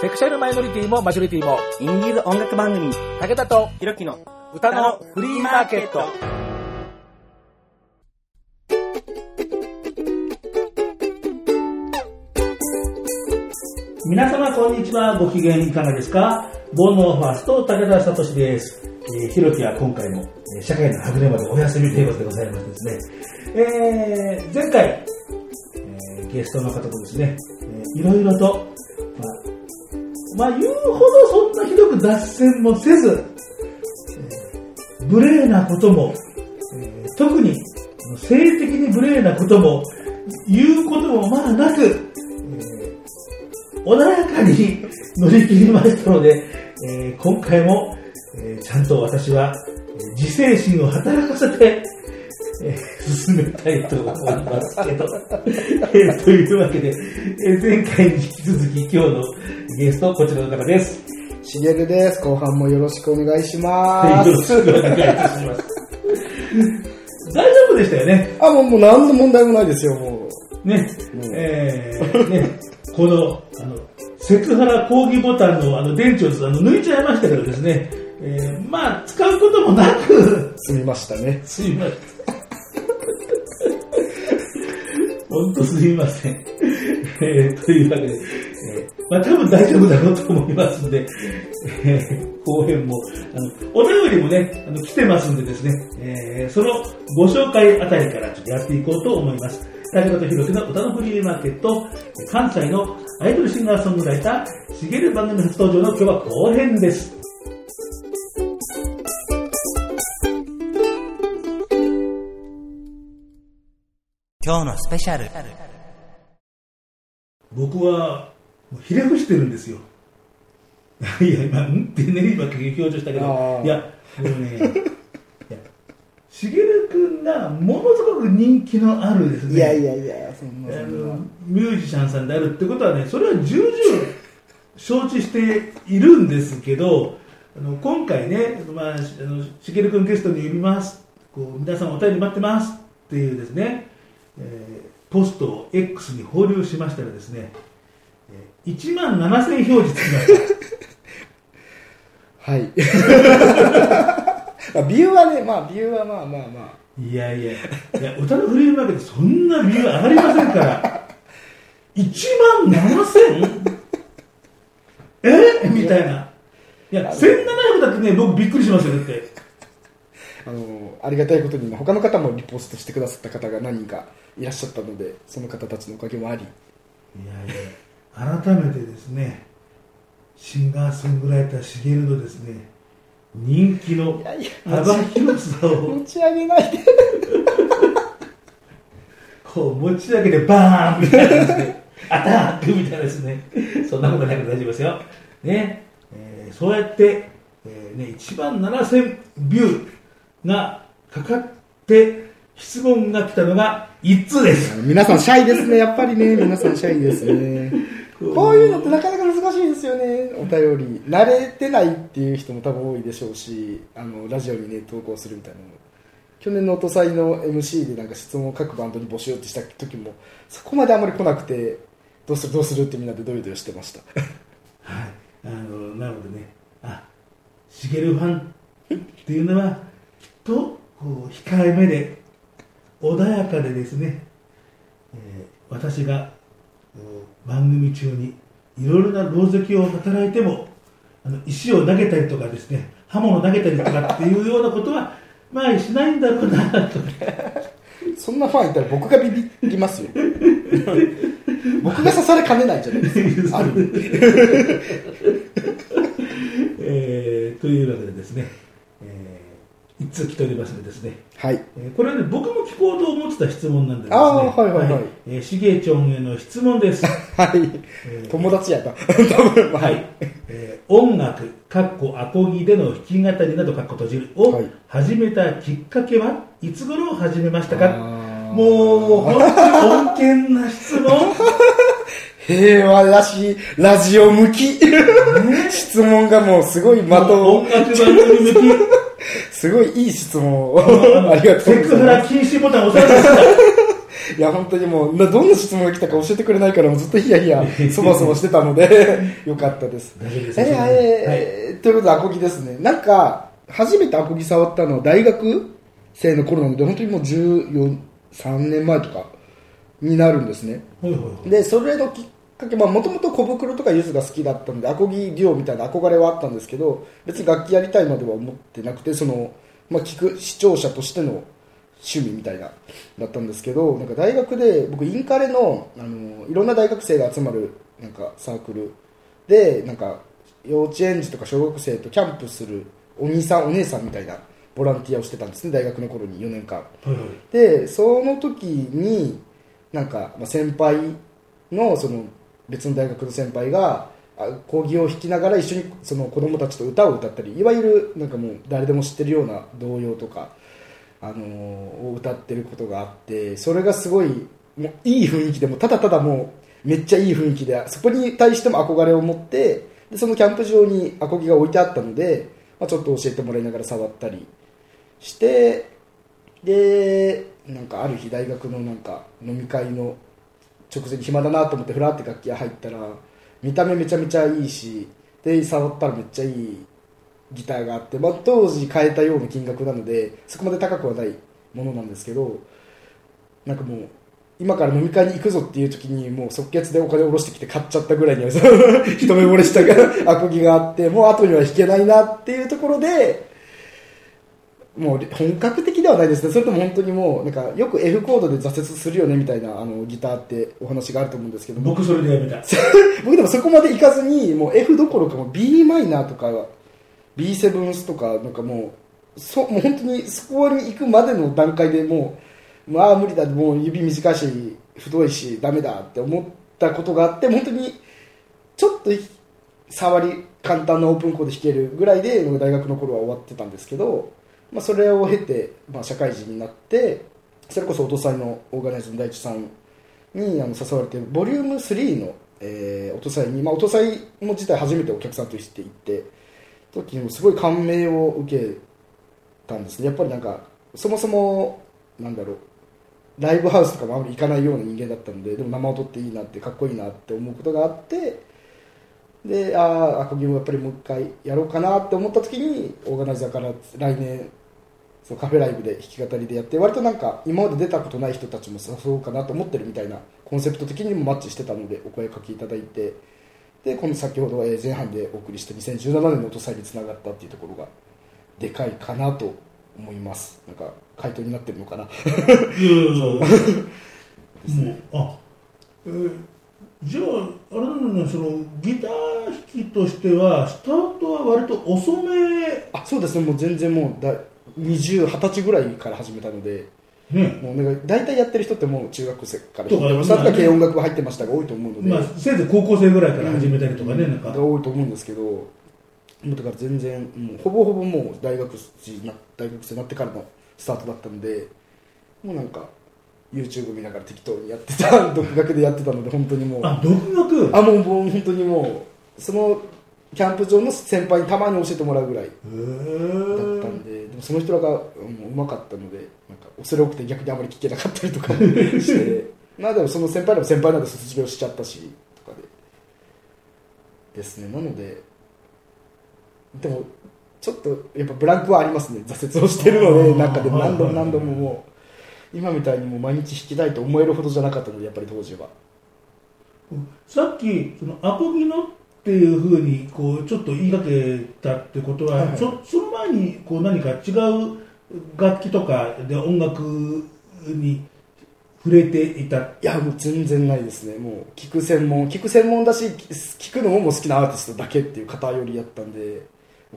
セクシャルマイノリティもマジョリティも、インディーズ音楽番組、武田とひろきの歌のフリーマーケット。皆様こんにちは。ご機嫌いかがですか？煩悩ファースト武田聡です。えー、ひろきは今回も、えー社会のはぐれまでお休みということでございましてですね。えー、前回、えーゲストの方とですね、えーいろいろと、まあ、言うほどそんなひどく脱線もせず、無礼なことも、え特に性的に無礼なことも言うこともまだなく、え穏やかに乗り切りましたので、え今回も、えちゃんと私は、自制心を働かせて、えー進めたいと思いますけど、えーというわけで、えー前回に引き続き今日のゲスト、こちらの方です。しげるです。後半もよろしくお願いしまはいよろしす。くお願いいたします。大丈夫でしたよね？あ、もう、もう何の問題もないですよ、もね、えー、ね、この、あの、セクハラ抗議ボタンのあの電池をあの抜いちゃいましたけどですね、えー、まあ、使うこともなく、う。済みましたね。すいません。本当すいません。えー、というわけで、えー、まあ多分大丈夫だろうと思いますんで、えー、後編も、あの、お便りもね、あの、来てますんでですね、えー、そのご紹介あたりからちょっとやっていこうと思います。武田と広瀬の歌のフリーマーケット、関西のアイドルシンガーソングライター、しげる番組初登場の今日は後編です。今日のスペシャル。僕はひれ伏してるんですよ。いや、今、うん？ってね、今、表情したけどいや、もうね、しげるくんがものすごく人気のあるですね、いやいやいや、そんそんなの。ミュージシャンさんであるってことはね、それは重々承知しているんですけど、あの今回ね、まあ、しあのしげるくんゲストに呼びますこう、皆さんお便り待ってますっていうですね、えーポストを X に放流しましたらですね、えー1万7000表示つきました。はい。まあビューはね、まあ、ビューはまあまあまあ。いやいや、いや歌のフリーマーケット、そんなビュー上がりませんから、1万 7000? え？みたいな。いや、1700だってね、僕びっくりしますよ、だって。あの、ありがたいことに、他の方もリポストしてくださった方が何人かいらっしゃったので、その方たちのおかげもあり。いやいや、改めてですね、シンガーソングライターしげるのですね、人気の幅広さを持ち上げないで。こう持ち上げてバーンみたいなですね、アタックみたいなですね、そんなことなくて大丈夫ですよ。ね、えーそうやって、えーね、1万7000ビューがかかって、質問が来たのが1通です。皆さんシャイですね、やっぱりね。皆さんシャイですね。こういうのってなかなか難しいですよね、お便り。慣れてないっていう人も多分多いでしょうし、あの、ラジオにね、投稿するみたいなのも。去年の音祭の MC でなんか質問を各バンドに募集ってした時も、そこまであまり来なくて、どうするどうするってみんなでドヨドヨしてました。はい、あのなのでね、あしげるファンっていうのは、とこう控えめで、穏やかでですね、えー私が番組中にいろいろな狼藉を働いても、あの石を投げたりとかですね、刃物投げたりとかっていうようなことは、まあしないんだろうなと。そんなファンいたら僕がビビりますよ。僕が刺されかねないじゃないですか。ある。えーというわけでですね、通来ておりますのでですね、はい。えーこれはね、僕も聞こうと思ってた質問なんでですね、あーはいはいはいえーしげちょんへの質問です。はい。えー友達やった。ははいい。。えー 音楽、かっこアコギでの弾き語りなどかっこ閉じるをはい始めたきっかけはいつ頃始めましたか？あーもう、本当に穏健な質問。平和らしいラジオ向き。質問がもうすごい的を。すごいいい質問を。ありがとうセクハラございます。禁止ボタン押さた。いや、本当にもう、などんな質問が来たか教えてくれないから、もうずっとヒヤヒヤ、そばそばしてたので、よかったです。ですえーえーということで、アコギですね。なんか、初めてアコギ触ったのは大学生の頃なので、本当にもう14、3年前とかになるんですね。はいはいはいで、それのきっかけ、まあ、もともと小袋とかゆずが好きだったので、アコギデュオみたいな憧れはあったんですけど、別に楽器やりたいまでは思ってなくて、その、まあ、聞く視聴者としての趣味みたいな、だったんですけど、なんか大学で、僕、インカレの、あの、いろんな大学生が集まる、なんか、サークルで、なんか、幼稚園児とか小学生とキャンプするお兄さん、お姉さんみたいなボランティアをしてたんですね、大学の頃に4年間。はいはいでその時になんかまあ先輩のその別の大学の先輩が講義を弾きながら一緒にその子供たちと歌を歌ったりいわゆるなんかもう誰でも知ってるような童謡とか、あのを歌ってることがあってそれがすごいもういい雰囲気でもただただもうめっちゃいい雰囲気でそこに対しても憧れを持ってでそのキャンプ場にアコギが置いてあったので、まあ、ちょっと教えてもらいながら触ったりしてでなんかある日大学のなんか飲み会の直前に暇だなと思ってふらって楽器屋入ったら見た目めちゃめちゃいいしで触ったらめっちゃいいギターがあって、まあ、当時買えたような金額なのでそこまで高くはないものなんですけどなんかもう今から飲み会に行くぞっていう時にもう即決でお金を下ろしてきて買っちゃったぐらいには 一目惚れしたがアコギがあってもう後には弾けないなっていうところでもう本格的ではないですね。それとも本当にもうなんかよく F コードで挫折するよねみたいなあのギターってお話があると思うんですけど僕それでやめた。僕でもそこまでいかずにもう F どころかもう b マイナーとか B7 スとかなんかもうそもう本当にそこに行くまでの段階でもうまあ無理だもう指短いし太いしダメだって思ったことがあって本当にちょっと触り簡単なオープンコード弾けるぐらいで大学の頃は終わってたんですけど、まあ、それを経て、まあ、社会人になってそれこそ音祭のオーガナイズの大地さんにあの誘われてボリューム3の、えー、音祭に、まあ、音祭も自体初めてお客さんとして行って時にもすごい感銘を受けたんですね。やっぱりなんかそもそもなんだろうライブハウスとかもあまり行かないような人間だったのででも生音っていいなってかっこいいなって思うことがあってでああアコギもやっぱりもう一回やろうかなって思った時にオーガナイザーから来年そのカフェライブで弾き語りでやって割となんか今まで出たことない人たちも誘おうかなと思ってるみたいなコンセプト的にもマッチしてたのでお声かけいただいてでこの先ほどえー前半でお送りして2017年の音祭につながったっていうところがでかいかなと思います。なんか回答になってるのかな。いやいやいやもうあ、えーじゃああれなのねそのギター弾きとしてはスタートは割と遅めあそうですねもう全然もうだ20、20歳ぐらいから始めたのでね。もうなんか大体やってる人ってもう中学生からとか弾いてますなんか軽音楽部入ってましたが多いと思うので、まあせいぜい高校生ぐらいから始めたりとかね、なんか。が多いと思うん。ですけどもうだから全然もうほぼほぼもう大学生な大学生になってからのスタートだったのでもうなんか YouTube 見ながら適当にやってた独学でやってたので本当にもう。あ独学？あもうもう本当にもうそのキャンプ場の先輩にたまに教えてもらうぐらいへだったーんででもその人らがうんもううまかったのでなんか恐れ多くて逆にあまり聞けなかったりとかして まあでもその先輩でも先輩なんで卒業しちゃったしとかでですね。なのででもちょっとやっぱブランクはありますね。挫折をしてるのでなんかでも。何度も何度ももう今みたいにもう毎日弾きたいと思えるほどじゃなかったのでやっぱり当時は。さっきそのアコギのっていうふうにこうちょっと言いかけたってことは、はいはい。そその前にこう何か違う楽器とかで音楽に触れていたいやもう全然ないですね。もう聞く専門聞く専門だし聞くのももう好きなアーティストだけっていう偏りやったんで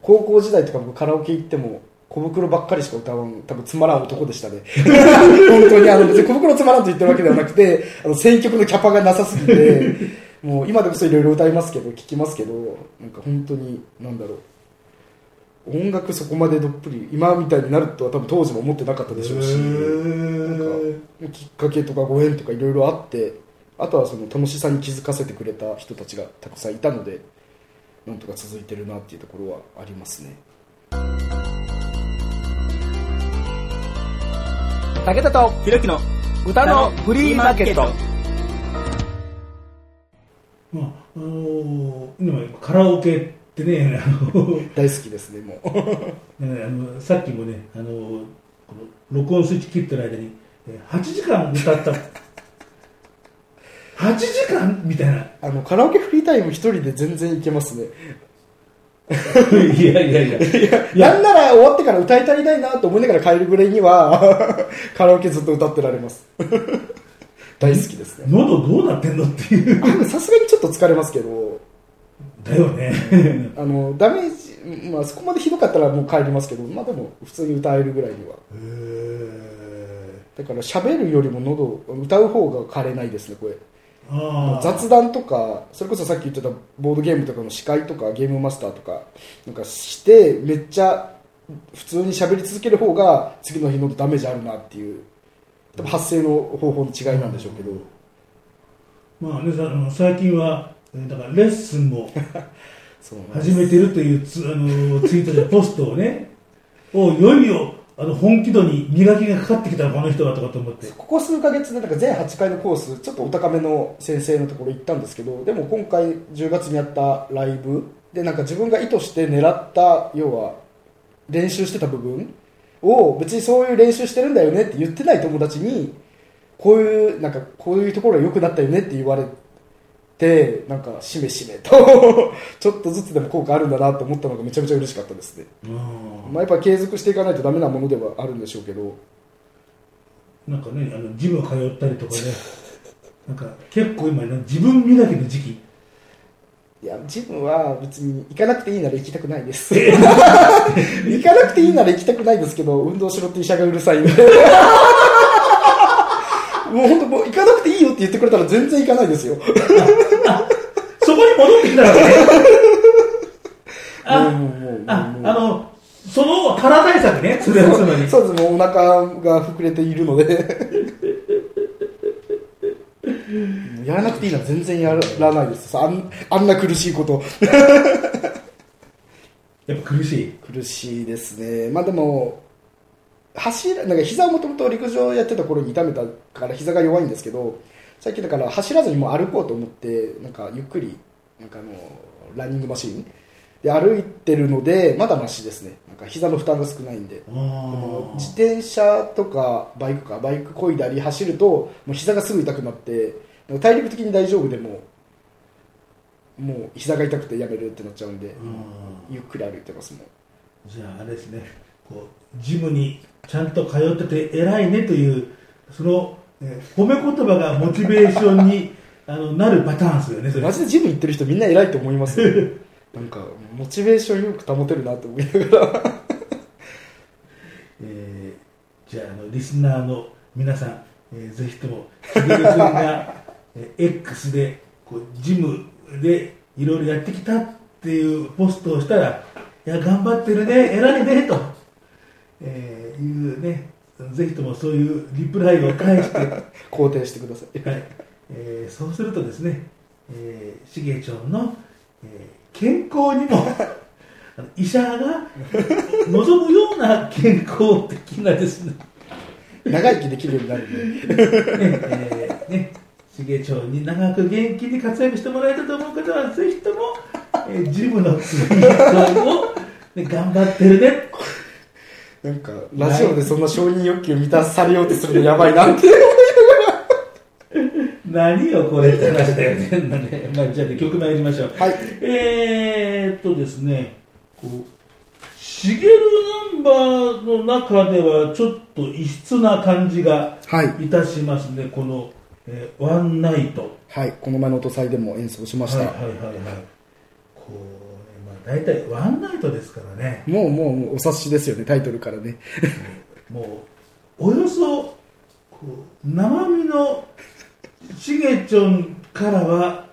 高校時代とか僕カラオケ行っても小袋ばっかりしか歌わん多分つまらん男でしたね。本当に。あの別に小袋つまらんと言ってるわけではなくてあの選曲のキャパがなさすぎてもう今でこそいろいろ歌いますけど聞きますけどなんか本当になんだろう。音楽そこまでどっぷり今みたいになるとは多分当時も思ってなかったでしょうしなんかきっかけとかご縁とかいろいろあってあとはその楽しさに気づかせてくれた人たちがたくさんいたのでなんとか続いてるなっていうところはありますね。武田とひろきの歌のフリーマーケットまああのー今カラオケってねあの大好きですねもう。ねあのさっきもねあのこの録音スイッチ切ってる間にえー8時間歌った。8時間みたいな。あのカラオケフリータイム一人で全然いけますね。いやいや。いやいや。なんなら終わってから歌い足りないなと思いながら帰るぐらいにはカラオケずっと歌ってられます大好きですね。喉どうなってんのっていう。あさすがにちょっと疲れますけど。だよね。あのダメージ、まあ、そこまでひどかったらもう帰りますけど、まあ、でも普通に歌えるぐらいには。だから喋るよりも喉歌う方が枯れないですねこれ。雑談とかそれこそさっき言ってたボードゲームとかの司会とかゲームマスターとかなんかしてめっちゃ普通に喋り続ける方が次の日のダメージあるなっていう多分発声の方法の違いなんでしょうけど、まあねさあの最近はえーだからレッスンも 始めてるというつあのツイートでポストをねおいよいよあの本気度に磨きがかかってきたこの人はとかと思って。ここ数ヶ月でなんか全8回のコースちょっとお高めの先生のところ行ったんですけどでも今回10月にやったライブでなんか自分が意図して狙った要は練習してた部分を別にそういう練習してるんだよねって言ってない友達にこういうなんかこういうところが良くなったよねって言われてなんかしめしめと ちょっとずつでも効果あるんだなと思ったのがめちゃめちゃ嬉しかったですね、うん。まあ、やっぱ継続していかないとダメなものではあるんでしょうけど。なんかねあのジム通ったりとかね。なんか結構今ね自分磨きの時期いや、ジムは別に行かなくていいなら行きたくないです。行かなくていいなら行きたくないですけど、運動しろって医者がうるさいんで。もう本当もう行かなくていいよって言ってくれたら全然行かないですよ。そこに戻ってきたらねああのその腹対策ねそれはつまりそうです、もうお腹が膨れているので。やらなくていいなら全然やらないです。あんあんな苦しいこと。やっぱ苦しい苦しいですね、まあでも、走らなんか膝をもともと陸上やってた頃に痛めたから膝が弱いんですけど、最近だから走らずにもう歩こうと思って、なんかゆっくり、なんかあのランニングマシンで歩いてるので、まだマシですね、か膝の負担が少ないんで。自転車とかバイクかバイクこいだり走るともう膝がすぐ痛くなって体力的に大丈夫でももう膝が痛くてやめるってなっちゃうんで、うん。ゆっくり歩いてますもんじゃああれですね。こうジムにちゃんと通ってて偉いねというその、えー褒め言葉がモチベーションに あのなるパターンですよねそれ。マジでジム行ってる人みんな偉いと思いますよ。なんかモチベーションよく保てるなと思いながらえーじゃああのリスナーの皆さん、えーぜひともしげる君が、えー X でこうジムでいろいろやってきたっていうポストをしたらいや頑張ってるね偉いねと、えーいうねぜひともそういうリプライを返して 肯定してください。はいえーそうするとですね、えー、しげちょんの、えー健康にも医者が望むような健康的なですね、長生きできるようになるんでねえーね、しげちょんに長く元気に活躍してもらえたと思う方は、ぜひとも、えージムのツイートを、ね、頑張ってるね。なんかラジオでそんな承認欲求満たされようとするのやばいなって何よこれって話だよね。ねまあ、じゃあね曲参りましょう。はいえーっとですね、しげるナンバーの中ではちょっと異質な感じがはい。いたしますね、この、えーワンナイト。はい。この前の音祭でも演奏しました、はいはいはいはい。こう、ね、まあ大体ワンナイトですからね、もうもうお察しですよね。タイトルからね。もう、およそ、こう、生身のしげちょんからは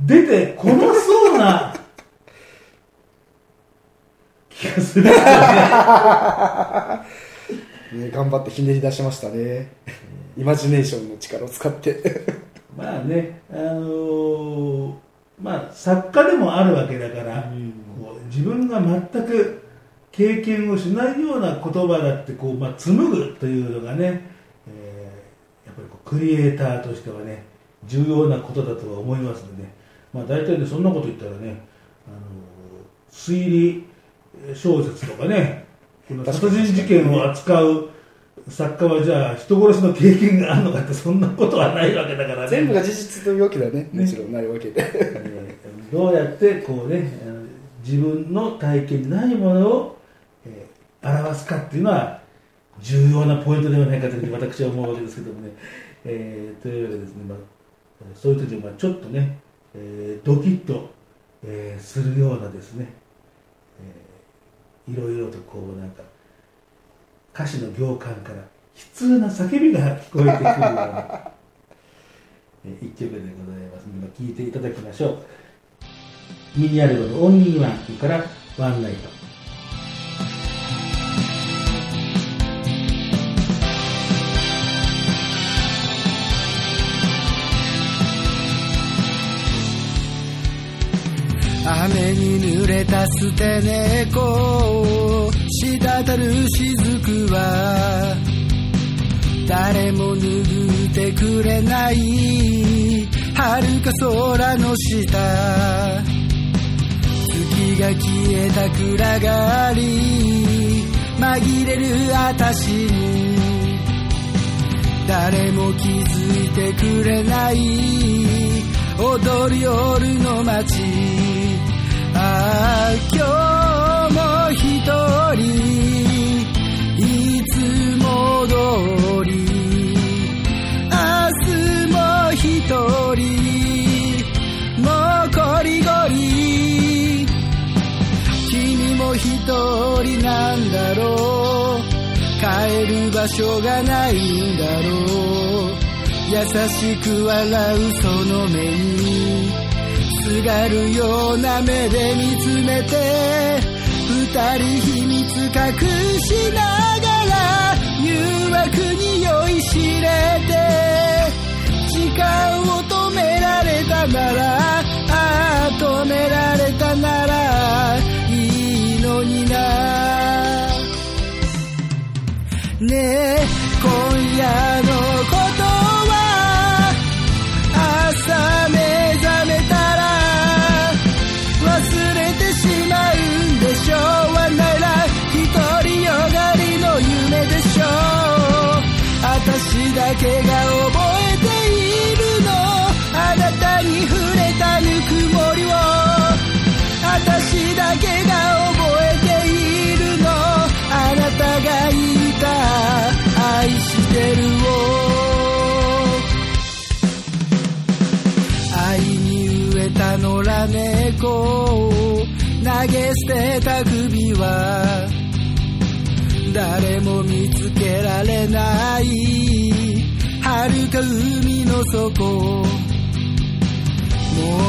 出てこなそうなす。る。ね頑張ってひねり出しましたね。イマジネーションの力を使って。まあね、あのーまあ作家でもあるわけだから、こう自分が全く経験をしないような言葉だってこう、まあ、紡ぐというのがね、えーやっぱりこうクリエイターとしてはね重要なことだとは思いますので、まあ、大体ねそんなこと言ったらねあの推理小説とかね。この殺人事件を扱う作家はじゃあ人殺しの経験があるのかってそんなことはないわけだからね。全部が事実というわけではね。もちろんないわけで。えーどうやってこうね自分の体験にないものを、えー表すかっていうのは重要なポイントではないかというふうに私は思うわけですけどもね、えーというわけでですね、まあ、そういう時にまあちょっとね、えードキッと、えーするようなですね、えーいろいろとこうなんか歌詞の行間から悲痛な叫びが聞こえてくるようなえー一曲でございますので、聴いていただきましょう。ミニアルバムオンリーワンからワンナイト。雨に濡れた捨て猫滴る雫は誰も拭ってくれない。遥か空の下月が消えた暗がり紛れる私に誰も気づいてくれない。踊る夜の街。ああ今日も一人いつも通り明日も一人もうこりごり君も一人なんだろう。帰る場所がないんだろう。優しく笑うその目に。すがるような目で見つめて二人秘密隠しながら誘惑に酔いしれて時間を止められたならああ止められたならいいのにな。ねえ今夜の猫を投げ捨てた首は誰も見つけられない遥か海の底も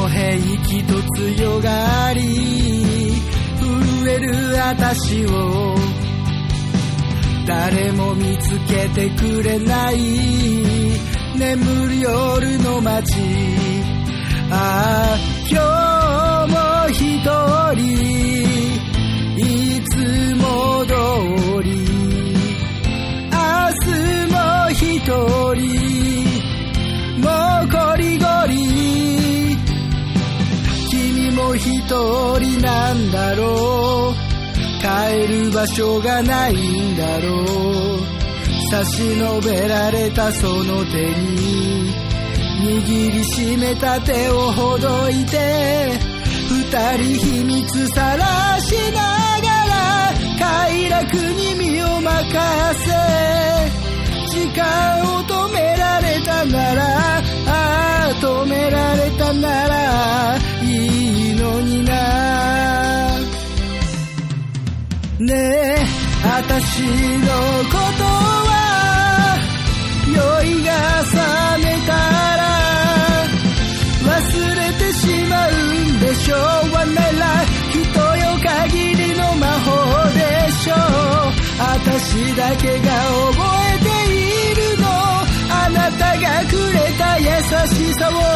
う平気と強がり震える私を誰も見つけてくれない眠る夜の街ああ今日も一人もうこりごり君も一人。なんだろう帰る場所がないんだろう。差し伸べられたその手に握りしめた手をほどいて二人秘密さらしながら快楽に身を任せ。間を止められたならああ止められたならいいのにな。ねえ私のことは酔いが覚めたら忘れてしまうんでしょう。はなら人よ限りの魔法でしょう。私だけが覚えたがくれた優しさを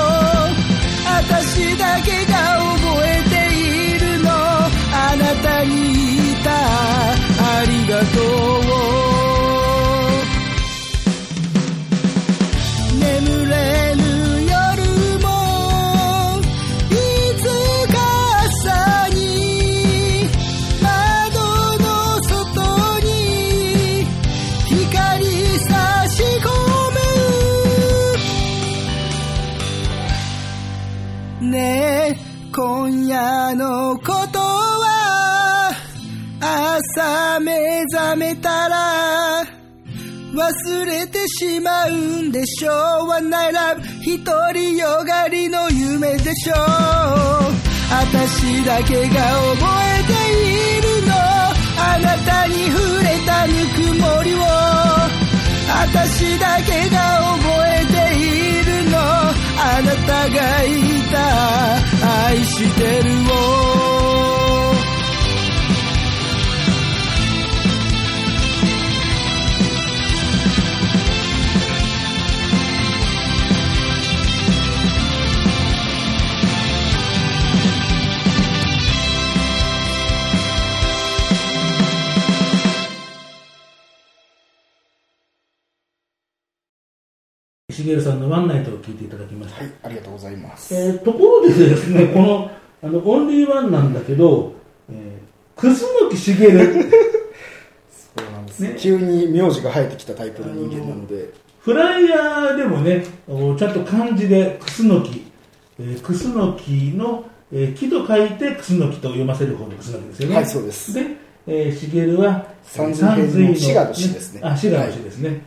れてしまうんでしょう。One night love 一人よがりの夢でしょう私だけが覚えているの。あなたに触れたぬくもりを。私だけが覚えているの。あなたが言った。愛してるを。しげるさんのワンナイトを聞いていただきました。はい、ありがとうございます。えーところでですね、この、あの、オンリーワンなんだけど、えー、楠木しげる、そうなんです、ね急に名字が生えてきたタイプの人間なので、フライヤーでもね、おちゃんと漢字で楠木、えー、楠木の、えー木と書いて楠木と読ませる方の楠木ですよね。はいそうですで、えー、しげるは、三髄編の滋賀の滋ですねあ、滋賀の滋ですね。あの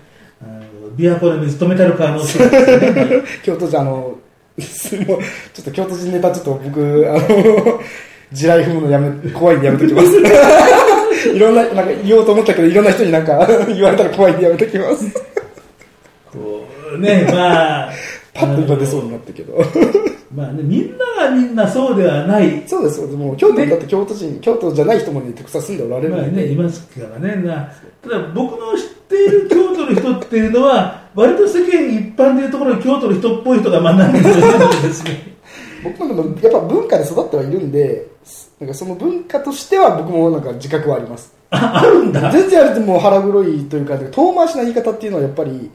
琵琶湖の水止めたるかの滋賀ですよね。京都人、あの、もうちょっと京都人ネタちょっと僕、あの、地雷踏むのやめ、怖いんでやめときます。いろんな、なんか言おうと思ったけど、いろんな人になんか言われたら怖いんでやめときます。こうね、まあ、パッと今出そうになったけど。まあね、みんながみんなそうではない、そうです。もう京都にだって京都人、京都じゃない人もね、たくさん住んでおられるまあね、ので、いますからね。なただ僕の知っている京都の人っていうのは、割と世間一般でいうところの京都の人っぽい人がまあ何人もいるのでですね。僕なんかもやっぱ文化で育ってはいるんで、なんかその文化としては僕もなんか自覚はあります。あ、あるんだ。全然あれでもう腹黒いというか、遠回しな言い方っていうのはやっぱり、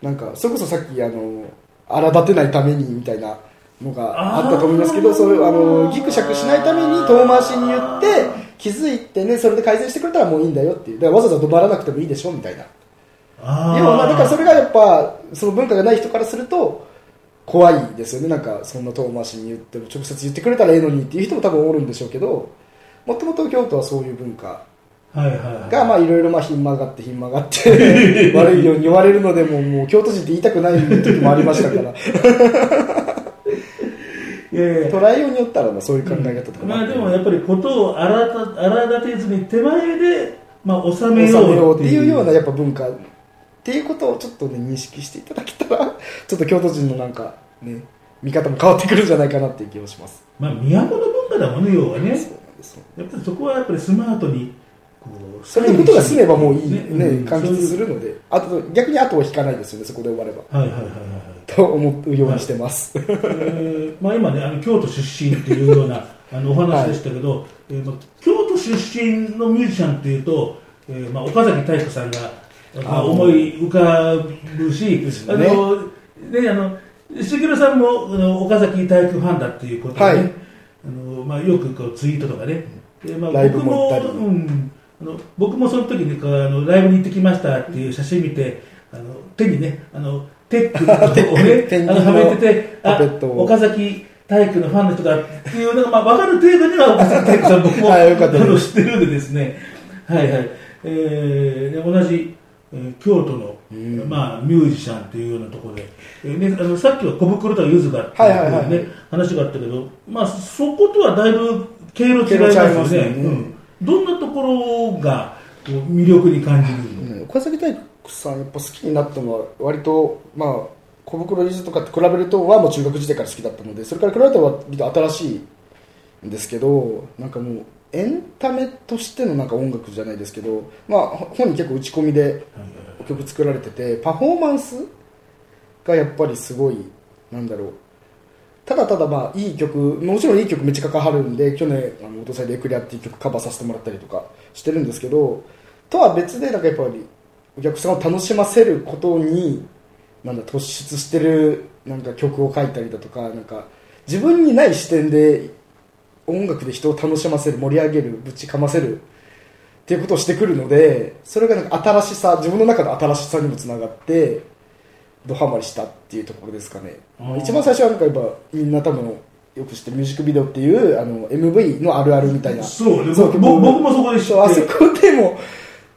なんか、それこそさっき、あの、荒立てないためにみたいなのがあったと思いますけど、そういう、あの、ギクシャクしないために遠回しに言って、気づいてね、それで改善してくれたらもういいんだよっていう。だからわざわざ怒鳴らなくてもいいでしょみたいな。あー要はまあ、だからそれがやっぱ、その文化がない人からすると、怖いですよね。なんか、そんな遠回しに言っても、直接言ってくれたらええのにっていう人も多分おるんでしょうけど、もともと京都はそういう文化はいはいはい。が、まあいろいろまあひん曲がってひん曲がって、悪いように言われるのでも、もう京都人って言いたくない時もありましたから、いやいや捉えようによったらまあそういう考え方とかまあでもやっぱりことを荒立てずに手前で、まあ、収収めめよようっていいううようなやっぱ文化っていうことをちょっとね認識していただけたら、ちょっと京都人のなんかね、見方も変わってくるんじゃないかなっていう気がします。まあ都の文化だもんね要はね。やっぱりそこはやっぱりスマートにそういうことが済めばもういい、ね、うん。完結するので、あと逆に後を引かないですよね、そこで終われば。はいはいはいはいと思うようにしてます。えーまあ、今ねあの京都出身っていうような あのお話でしたけど、えーまあ、京都出身のミュージシャンっていうと、えーまあ、岡崎体育さんが、まあ、あ思い浮かぶしあよね。のねあの茂さんもあの岡崎体育ファンだっていうことで、ねはい。あのまあ、よくこうツイートとかね、でまあ、ライブ僕もも行ったり。うん、あの僕もその時にあのライブに行ってきましたっていう写真見てあの手にねあのテックを ねあのはめててあ岡崎体育のファンの人だっていうのが、まあ、分かる程度には岡崎体育さん僕もはい あの知ってるんでですね。はいはい、えーで同じ、えー京都の、うん。まあ、ミュージシャンっていうようなところで、えーね、あのさっきは小袋とゆずがっていう、ねはいはい話があったけど、まあ、そことはだいぶ経路違いますよねどんなところが魅力に感じるの、うん岡崎体育さんやっぱ好きになったのは割とまあ小袋ゆずとかって比べるとはもう中学時代から好きだったのでそれから比べると割と新しいんですけどなんかもうエンタメとしてのなんか音楽じゃないですけど、まあ、本に結構打ち込みで曲作られててパフォーマンスがやっぱりすごいなんだろうただただまあいい曲もちろんいい曲めっちゃかかるんで去年あの「落とされでエクリア」っていう曲カバーさせてもらったりとかしてるんですけどとは別でなんかやっぱりお客さんを楽しませることになんだ突出してるなんか曲を書いたりだとかなんか自分にない視点で音楽で人を楽しませる盛り上げるぶちかませるっていうことをしてくるのでそれがなんか新しさ自分の中の新しさにもつながってドハマりしたっていうところですかね。一番最初はなんかやっぱみんな多分よく知ってるミュージックビデオっていうあの MV のあるあるみたいな。そうね。そうぼ僕もそこで知って。そうあそこでも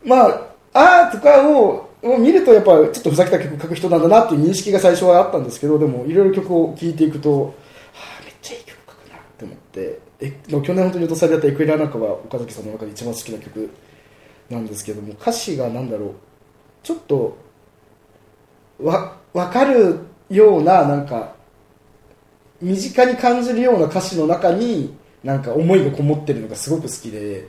まああーとかをを見るとやっぱちょっとふざけた曲書く人なんだなっていう認識が最初はあったんですけどでもいろいろ曲を聴いていくと、はあ、めっちゃいい曲書くなって思って。えの去年本当に落とされたエクエラなんかは岡崎さんの中で一番好きな曲なんですけども歌詞がなんだろう。ちょっとわ分かるようななんか身近に感じるような歌詞の中になんか思いがこもってるのがすごく好きで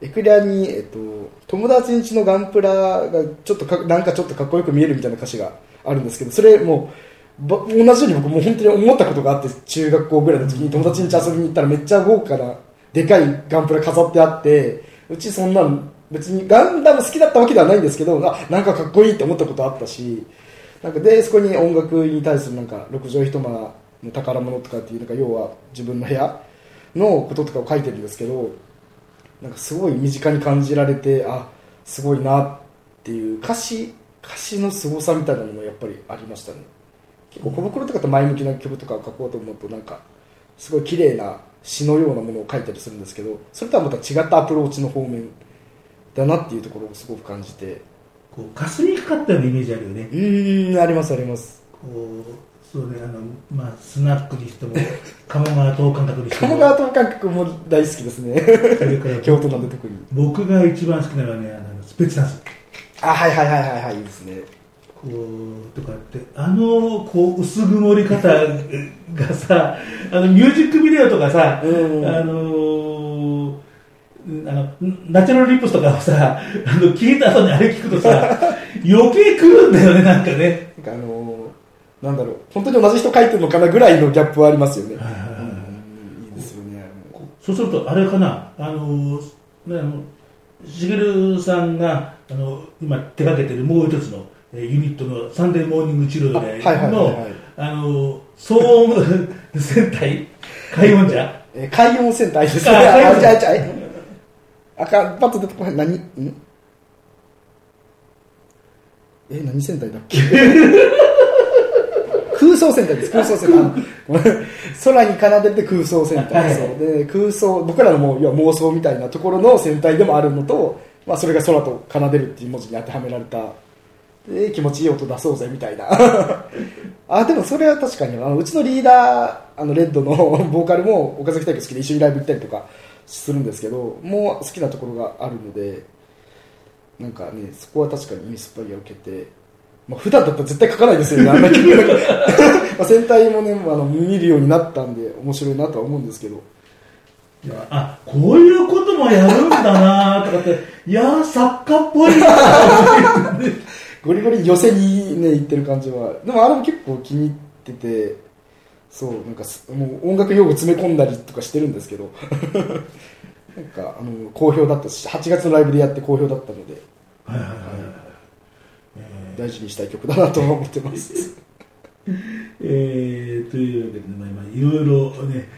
エクレアに、えっと、友達んちのガンプラがちょっとかなんかちょっとかっこよく見えるみたいな歌詞があるんですけどそれもう同じように僕も本当に思ったことがあって中学校ぐらいの時に友達ん家遊びに行ったらめっちゃ豪華なでかいガンプラ飾ってあってうちそんなの別にガンダム好きだったわけではないんですけどあなんかかっこいいって思ったことあったしなんかでそこに音楽に対するなんか六畳一間の宝物とかっていうなんか要は自分の部屋のこととかを書いてるんですけどなんかすごい身近に感じられてあすごいなっていう歌詞歌詞の凄さみたいなのもやっぱりありましたね。結構小袋とかと前向きな曲とかを書こうと思うとなんかすごい綺麗な詩のようなものを書いたりするんですけどそれとはまた違ったアプローチの方面だなっていうところをすごく感じてこう霞にかかったようなイメージあるよね。うーんありますあります。こうそうねあのまあスナックにしても 鴨川等間隔にしても。鴨川等感覚も大好きですね。それから京都なんで特に。僕が一番好きなのはねあのスペツナス。あはいはいはいはいはいいいですね。こうとかってあのこう薄曇り方がさあのミュージックビデオとかさ、うん。あのあのナチュラルリップスとかをさ あの聞いた後にあれ聞くとさ 余計来るんだよねなんかね。なんかあのーなんだろう本当に同じ人書いてるのかなぐらいのギャップはありますよね、はいはいですよね。そうするとあれかなあのねあのしげるさんがあの今手掛けてるもう一つのえーユニットのサンデーモーニング治療であはいはいはいの騒音 戦隊海音者。えー海洋センターですねあかんパッと出てこない。何？ん？え何戦隊だっけ？空想戦隊です。空想戦隊。空に奏でて空想戦隊、はい。そう。で空想僕らのもう要は妄想みたいなところの戦隊でもあるのと、まあ、それが空と奏でるっていう文字に当てはめられた。で気持ちいい音出そうぜみたいな。あでもそれは確かにあのうちのリーダーあのレッドのボーカルも岡崎体育好きで一緒にライブ行ったりとかするんですけどもう好きなところがあるのでなんかねそこは確かにインスパイアを受けて、まあ普段だったら絶対書かないですよね。あんな曲 まあ戦隊もねあの見るようになったんで面白いなとは思うんですけど。いやあこういうこともやるんだなとかって いやー作家っぽいなゴリゴリ寄せにね行ってる感じはでもあれも結構気に入っててそうなんかすもう音楽用語詰め込んだりとかしてるんですけど。なんかあの好評だったし8月のライブでやって好評だったので。はいはいはい大事にしたい曲だなとは思ってます。えー、というわけで、ね、まあ、今いろいろね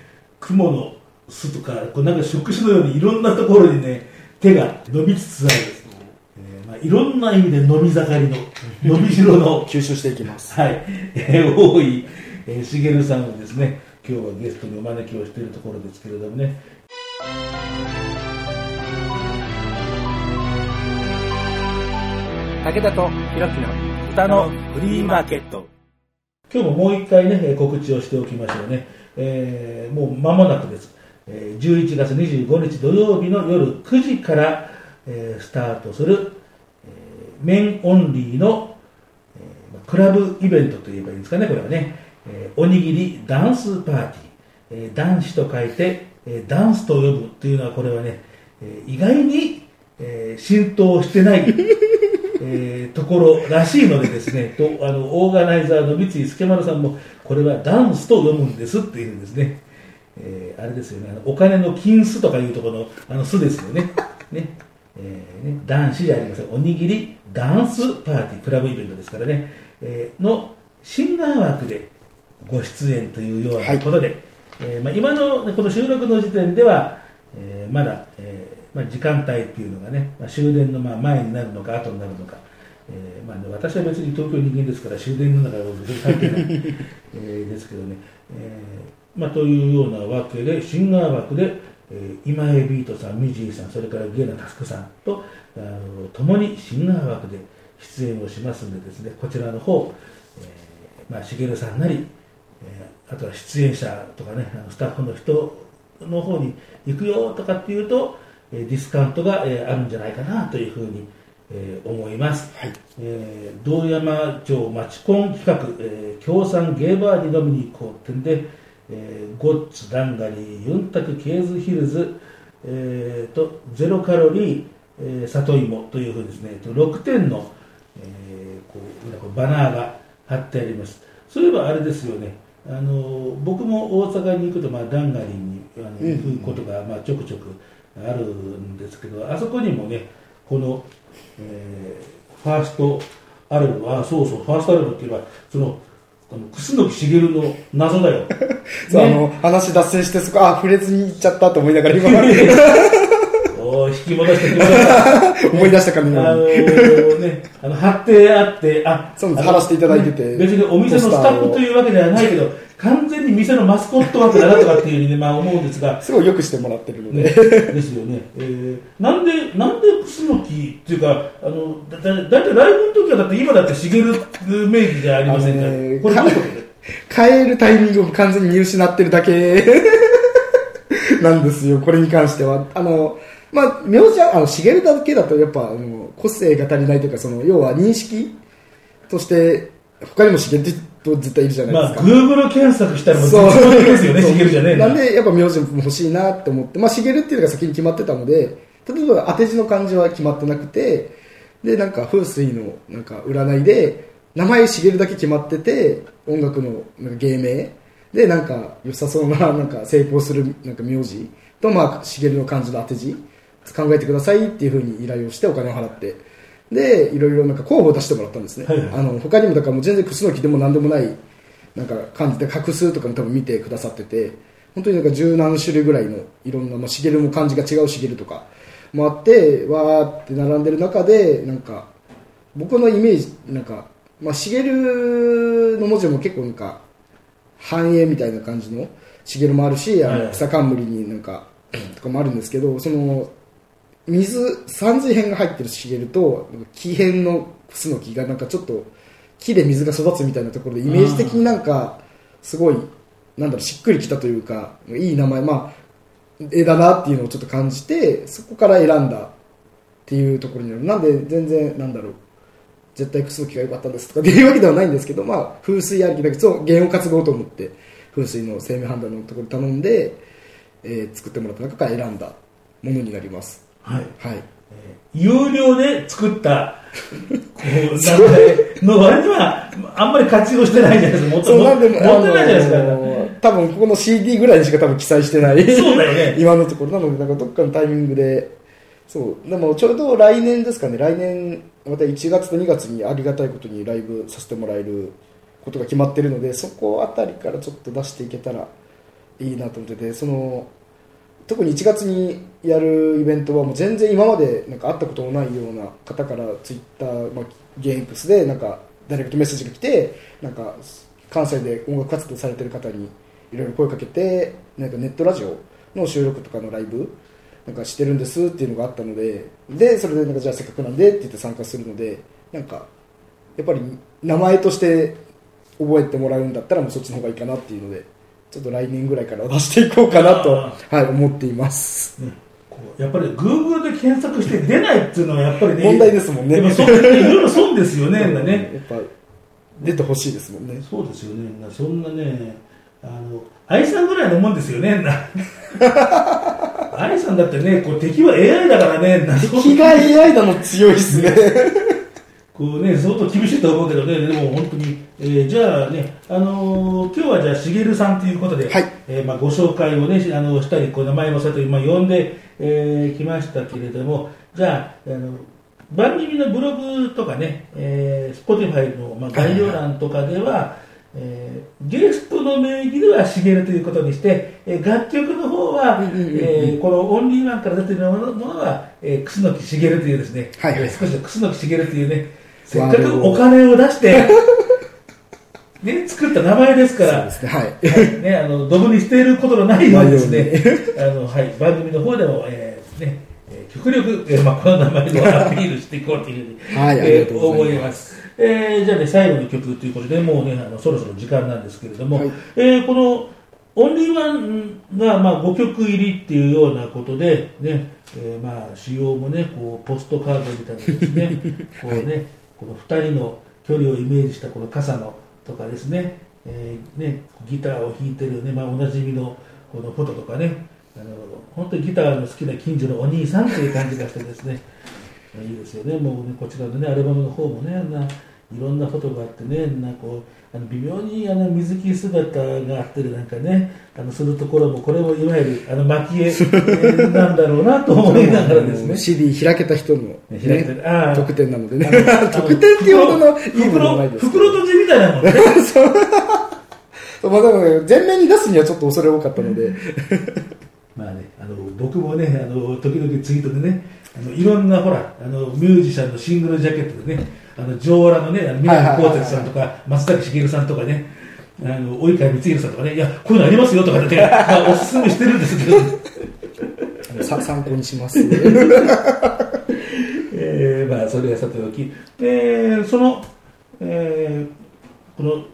雲の巣とかこうなんか触手のようにいろんなところにね手が伸びつつある、えーまあ、いろんな意味で伸び盛りの伸びしろの 吸収していきます。はい、えー、多い、えー、しげるさんをですね今日はゲストにお招きをしているところですけれどもね。武田とひろきの歌のフリーマーケット。今日ももう一回ね告知をしておきましょうね、えーもう間もなくです、11月25日土曜日の夜9時から、えースタートする、えーメンオンリーの、えークラブイベントといえばいいんですかねこれはね、えーおにぎりダンスパーティー、えー男子と書いて、えーダンスと呼ぶというのはこれはね、えー意外に、えー浸透してない えーところらしいのでですね、とあのオーガナイザーの三井助丸さんも、これはダンスと読むんですっていうんですね、えーあれですよね、あのお金の金巣とかいうところのあの巣ですよね、ね。えーね男子じゃありません、おにぎりダンスパーティー、クラブイベントですからね、えーのシンガー枠でご出演というようなことで、えーまあ、今のねこの収録の時点では、えーまだ、えーまあ、時間帯っていうのがね、まあ、終電のまあ前になるのか後になるのか、えーまあね、私は別に東京人間ですから終電の中は別に関係ない、えーですけどね、えーまあ、というようなわけでシンガー枠で、えー今江ビートさんミジーさんそれからゲイナタスクさんとあの共にシンガー枠で出演をしますんでですねこちらの方、えーまあ、しげるさんなり、えーあとは出演者とかねあのスタッフの人の方に行くよとかっていうと、えーディスカウントが、えーあるんじゃないかなというふうに、えー思います、えー道山町町コン企画、えー協賛ゲーバーに飲みに行こうってんで、えーゴッツダンガリーユンタクケーズヒルズ、えーとゼロカロリー、えー里芋というふうにですねと6点の、えーこうバナーが貼ってあります。そういえばあれですよねあの僕も大阪に行くと、まあ、ダンガリーにあのうん。行くことが、まあ、ちょくちょくあるんですけどあそこにもねこの、えーファーストアルバムあそうそうファーストアルバムって言えばそのあの楠木茂の謎だよ。そうあの話脱線してそこあ触れずに行っちゃったと思いながら今 引き戻して引き戻した。思い出したからあ今のーね、あの貼ってあって、ああのそうです。貼らせていただいてて。別にお店のスタッフというわけではないけど、完全に店のマスコット枠だなとかっていうふうにね、まあ思うんですが、すごいよくしてもらってるのね、で、ですよね、えーなんで、なんで楠木っていうか、あのだだだいたいライブの時はだって今だって茂名義じゃありませんか、あのねこれどういうこと？で変えるタイミングを完全に見失ってるだけ なんですよ、これに関しては。あの、まあ、名字は、あの、茂だけだとやっぱ、あの、個性が足りないというか、その、要は認識として、他にも茂って人絶対いるじゃないまあ、ですか。Google 検索したらもうそう。絶対ですよね、茂じゃねえな。んで、やっぱ名字も欲しいなって思って、まあ、茂っていうのが先に決まってたので、例えば当て字の漢字は決まってなくて、で、なんか風水のなんか占いで、名前茂だけ決まってて、音楽のなんか芸名で、なんか良さそうな、なんか成功するなんか名字と、まあ、茂の漢字の当て字考えてくださいっていうふうに依頼をしてお金を払って、で、いろいろなんか候補を出してもらったんですね。はいはい。あの、他にもだからもう全然楠木でも何でもないなんか感じで画数とかも多分見てくださってて本当になんか十何種類ぐらいのいろんな、まあ、しげるも漢字が違うしげるとかもあってわーって並んでる中でなんか僕のイメージなんか、まあ、しげるの文字も結構なんか繁栄みたいな感じのしげるもあるしあはいの草冠になんかとかもあるんですけどその水三髄片が入ってるしげると木片のクスの木がなんかちょっと木で水が育つみたいなところでイメージ的になんかすごいなんだろうしっくりきたというかいい名前まあ絵だなっていうのをちょっと感じてそこから選んだっていうところになる。なんで全然なんだろう絶対クスの木が良かったんですとかっていうわけではないんですけど、まあ、風水ありきだけど弦を担ごうと思って風水の生命判断のところに頼んで、えー作ってもらった中から選んだものになります。はい。はい。有料で作った、こう、の割には、あんまり活用してないじゃないですか。持ってないじゃないですか。あのー多分ここの CD ぐらいにしか多分記載してない。そうだよね今のところ。なのでなんかどっかのタイミングで。そう。でもちょうど来年ですかね。来年また1月と2月にありがたいことにライブさせてもらえることが決まってるのでそこあたりからちょっと出していけたらいいなと思ってて。その特に1月にやるイベントはもう全然今までなんか会ったことのないような方からツイッター、まあ、ゲー X でなんかダイレクトメッセージが来てなんか関西で音楽活動されてる方にいろいろ声かけてなんかネットラジオの収録とかのライブなんかしてるんですっていうのがあったのででそれでなんかじゃあせっかくなんでって言って参加するのでなんかやっぱり名前として覚えてもらうんだったらもうそっちの方がいいかなっていうのでちょっと来年ぐらいから出していこうかなと、はい、思っています。ねこうやっぱり Google で検索して出ないっていうのはやっぱりね、問題ですもんねでもそういろいろ損ですよね、ね。やっぱ出てほしいですもんねそうですよね。なそんなね、あの、愛さんぐらいのもんですよね。な 愛さんだってね、こう敵は AI だからね、な敵が AI なの強いですね こうね、相当厳しいと思うけどね、でも本当に、えーじゃあね、あのー今日はじゃあ、しげるさんということで、はい。えーまあ、ご紹介をね、しあのしたり、こう名前もそうやって、まあ、呼んで、えーきましたけれども、じゃあ、あの番組のブログとかね、えー、Spotify の、まあ、概要欄とかでは、えーゲストの名義ではしげるということにして、えー楽曲の方は、うんうんうんうん。えーこのオンリーワンから出ているものは、えー、楠木しげるというですね、はいはいえー少し楠木しげるというね、せっかくお金を出して、ね、作った名前ですから、ねはい。ね、あの、ドブに捨てることのないようにですね、あの、はい、番組の方でも、えーね、えー極力、えーまあ、この名前で アピールしていこうというふうに、はいえー思います。えーじゃあね、最後の曲ということで、もうね、あのそろそろ時間なんですけれども、はい。えーこの、オンリーワンが、まあ、5曲入りっていうようなことで、ね、えーまあ、仕様もね、こう、ポストカードみたいなですね、こうね、この2人の距離をイメージしたこの傘のとかですね、えーね、ギターを弾いてるね、まあ、おなじみのこのフォトとかね、あの本当にギターの好きな近所のお兄さんという感じがしてですね、いいですよね、もうね、こちらのね、アルバムの方もね、あんないろんなフォトがあってね、なんかこう、あの微妙にあの水着姿があってるなんかね、あのするところも、これもいわゆるあの蒔絵えーなんだろうなと思いながらですね。CD 開けた人の、開けてるあー特典なのでね 特典っていうほどのいいものないです袋閉じみたいなもんね。そう まあ、でもね全面に出すにはちょっと恐れ多かったのでまあね、あの僕もね、あの時々ツイートでね、あのいろんなほら、あのミュージシャンのシングルジャケットでね、あの上裸のね、あの宮城光哲さんとか、松崎しげるさんとかね、あの及川光弘さんとかね、いや、こういうのありますよとかって、まあ、おすすめしてるんですけど、さ参考にします。えーまあ、それはさておき、でその、えーこの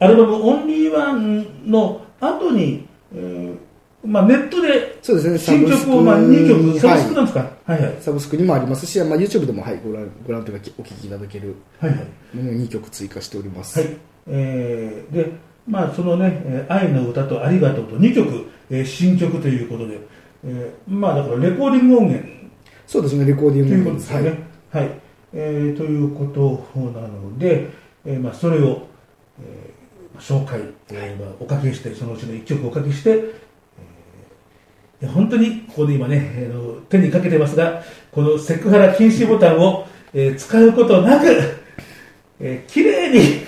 アルバム「オンリーワンの後に、えーまあ、ネットでそうですね。新曲を、まあ、2曲、サブスクなんですか、はい、はい。サブスクにもありますし、まあ、YouTube でも、はい、ご覧ご覧というかお聞きいただけるはいはい。ものを2曲追加しております、はい。えーでまあそのね「えー愛の歌」と「ありがとう」と2曲、えー新曲ということで、えーまあだからレコーディング音源。そうですねレコーディングということですよね。ははい。いえーということなので、えーまあ、それを、えー紹介、えーまあ、おかけして、そのうちの1曲おかけして、本当にここで今ね、えーの手にかけてますが、このセクハラ禁止ボタンを、えー使うことなく、えー、きれいに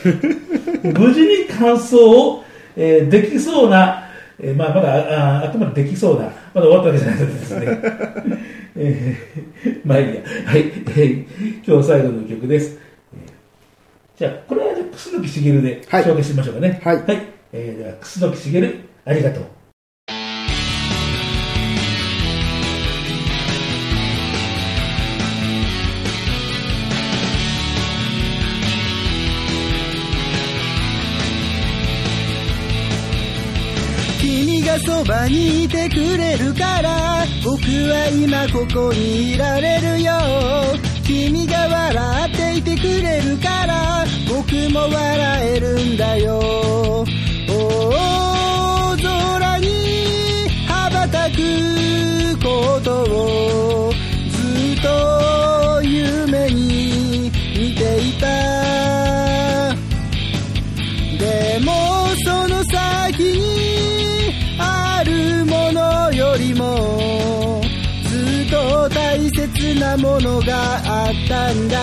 無事に感想を、えーできそうな、えーまあ、まだあああくまでできそうな、まだ終わったわけじゃないのでですね、えーまあいいや、はい、えー今日最後の曲です。えーじゃあ、これはじゃあ楠木茂ではい紹介しましょうかね。はいえーでは、楠木茂、ありがとう。そばにいてくれるから僕は今ここにいられるよ。君が笑っていてくれるから僕も笑えるんだよ。大空に羽ばたくことをずっと夢に見ていた。ものがあったんだ。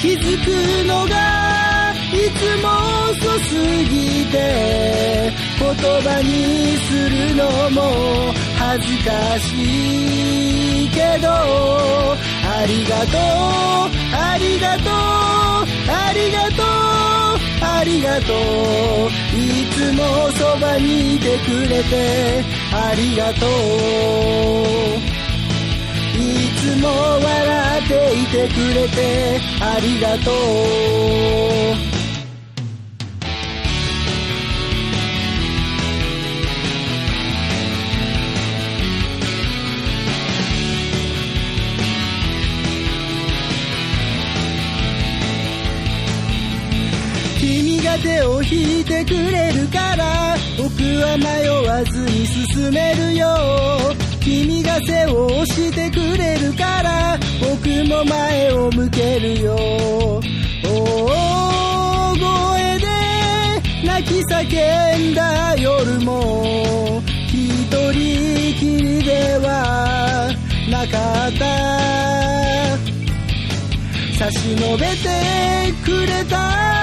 気づくのがいつも遅すぎて言葉にするのも恥ずかしいけどありがとうありがとうありがとうありがとう。いつもそばにいてくれてありがとう。いつも笑っていてくれてありがとう。手を引いてくれるから僕は迷わずに進めるよ。君が背を押してくれるから僕も前を向けるよ。大声で泣き叫んだ夜も一人きりではなかった。差し伸べてくれた。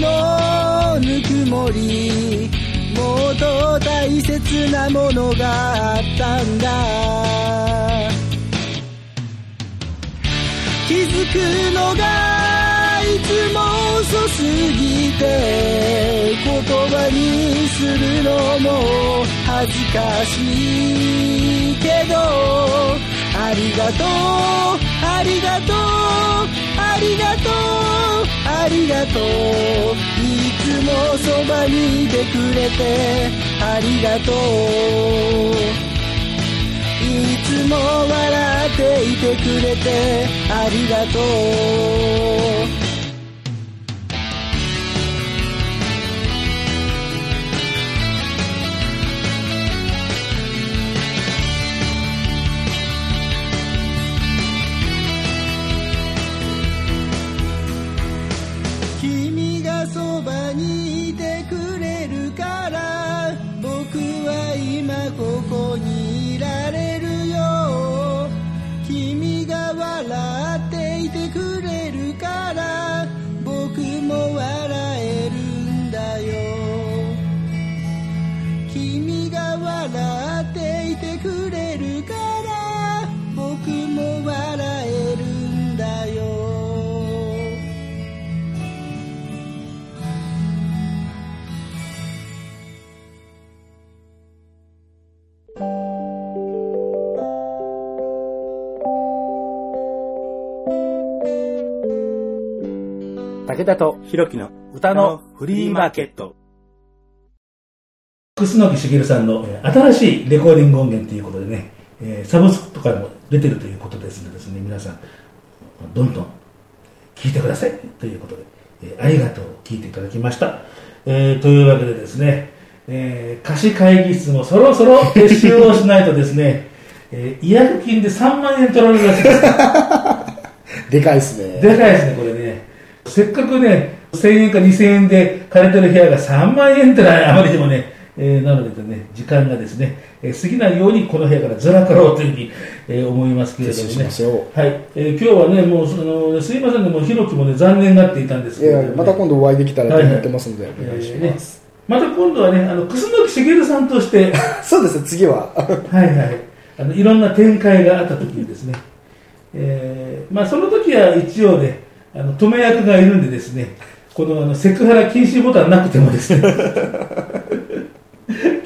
のぬくもりもっと大切なものがあったんだ。気づづくのがいつも遅すぎて言葉にするのも恥ずかしいけどありがとうありがとうありがとう。ありがとう。いつもそばにいてくれてありがとう。いつも笑っていてくれてありがとう。ひろきの歌のフリーマーケット。楠木茂さんのえー新しいレコーディング音源ということでね、えーサブスクとかでも出てるということですのでですね、皆さん、どんどん聴いてくださいということで、えーありがとう聞いていただきました。えーというわけでですね、えー貸し会議室もそろそろ撤収をしないとですね、えー違約金で3万円取られるらしいです。でかいっすね。でかいですね、これね。せっかくね、1000円か2000円で借りてる部屋が3万円ってのはあまりにもね、えーなのでね、時間がですね、えー過ぎないようにこの部屋からずらかろうというふうに、えー思いますけれどもね。はい、えー今日はね、もうそのすいませんね、もうひろきもね、残念がっていたんですけれども、ね、また今度お会いできたらと思ってますので、はい。はいお願いしえーねます。また今度はね、あの楠木茂さんとして、そうですね、次は。はいはい、あのいろんな展開があった時にですね、えーまあ、その時は一応ね、あの止め役がいるんでですね、このあのセクハラ禁止ボタンなくてもですね、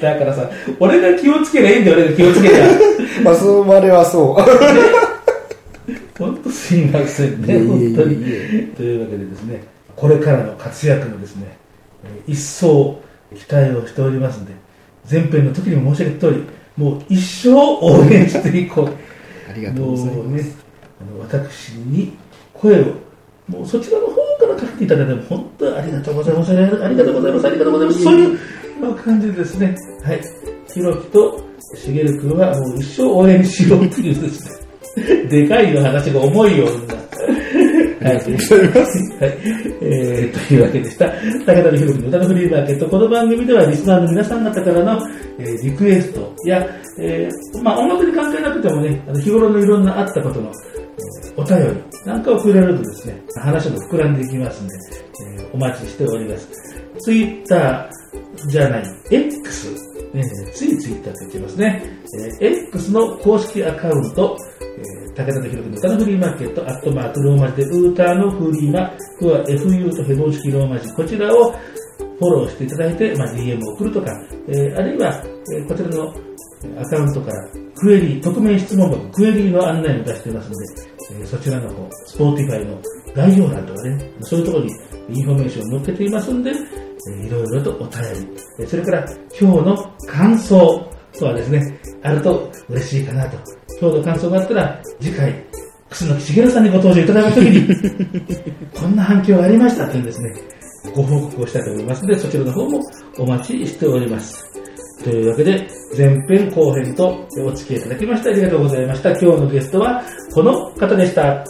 だからさ、俺が気をつけりゃいいんだよ、俺が気をつけりゃ。まあ、それはそう。本当すいませんね、本当に。というわけでですね、これからの活躍のですね、えー一層期待をしておりますので、前編の時にも申し上げた通り、もう一生応援していこう。ありがとうございます。、あの私に声を、もうそちらの方からかけていただいても、本当にありがとうございます、ありがとうございます、ありがとうございます、そういう感じでですね、はい、ひろきとしげる君はもう一生応援しようというですね、でかいの話が重いような。はい、はい、えー、というわけでした。武田のひろきの歌のフリーマーケット。この番組ではリスナーの皆さん方からの、えーリクエストや、えーまあ音楽に関係なくてもね、あの日頃のいろんなあったことの、えーお便りなんかをくれるとですね、話も膨らんでいきますので、えーお待ちしております。ツイッターじゃない、X、ね、ついツイッターって言ってますね。えー X の公式アカウント、えー武田とひろきの歌のフリーマーケット、アットマークローマ字でウーターのフリーマ、これは FU とヘボン式ローマ字、こちらをフォローしていただいて、まあ、DM を送るとか、えーあるいは、えーこちらのアカウントからクエリー、匿名質問箱、クエリーの案内を出してますので、えそちらの方、スポーティファイの概要欄とかね、そういうところにインフォメーションを載っけていますので、えーいろいろとお便り、えそれから今日の感想とはですね、あると嬉しいかなと。今日の感想があったら、次回、楠木茂さんにご登場いただくときに、こんな反響がありましたというですね、ご報告をしたいと思いますので、そちらの方もお待ちしております。というわけで、前編後編とお付き合いいただきましてありがとうございました。今日のゲストはこの方でした。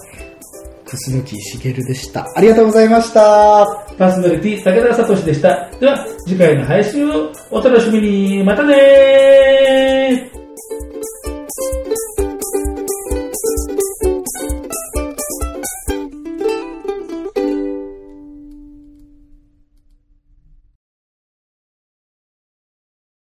楠木茂でした。ありがとうございました。パーソナリティ、武田聡でした。では、次回の配信をお楽しみに。またねー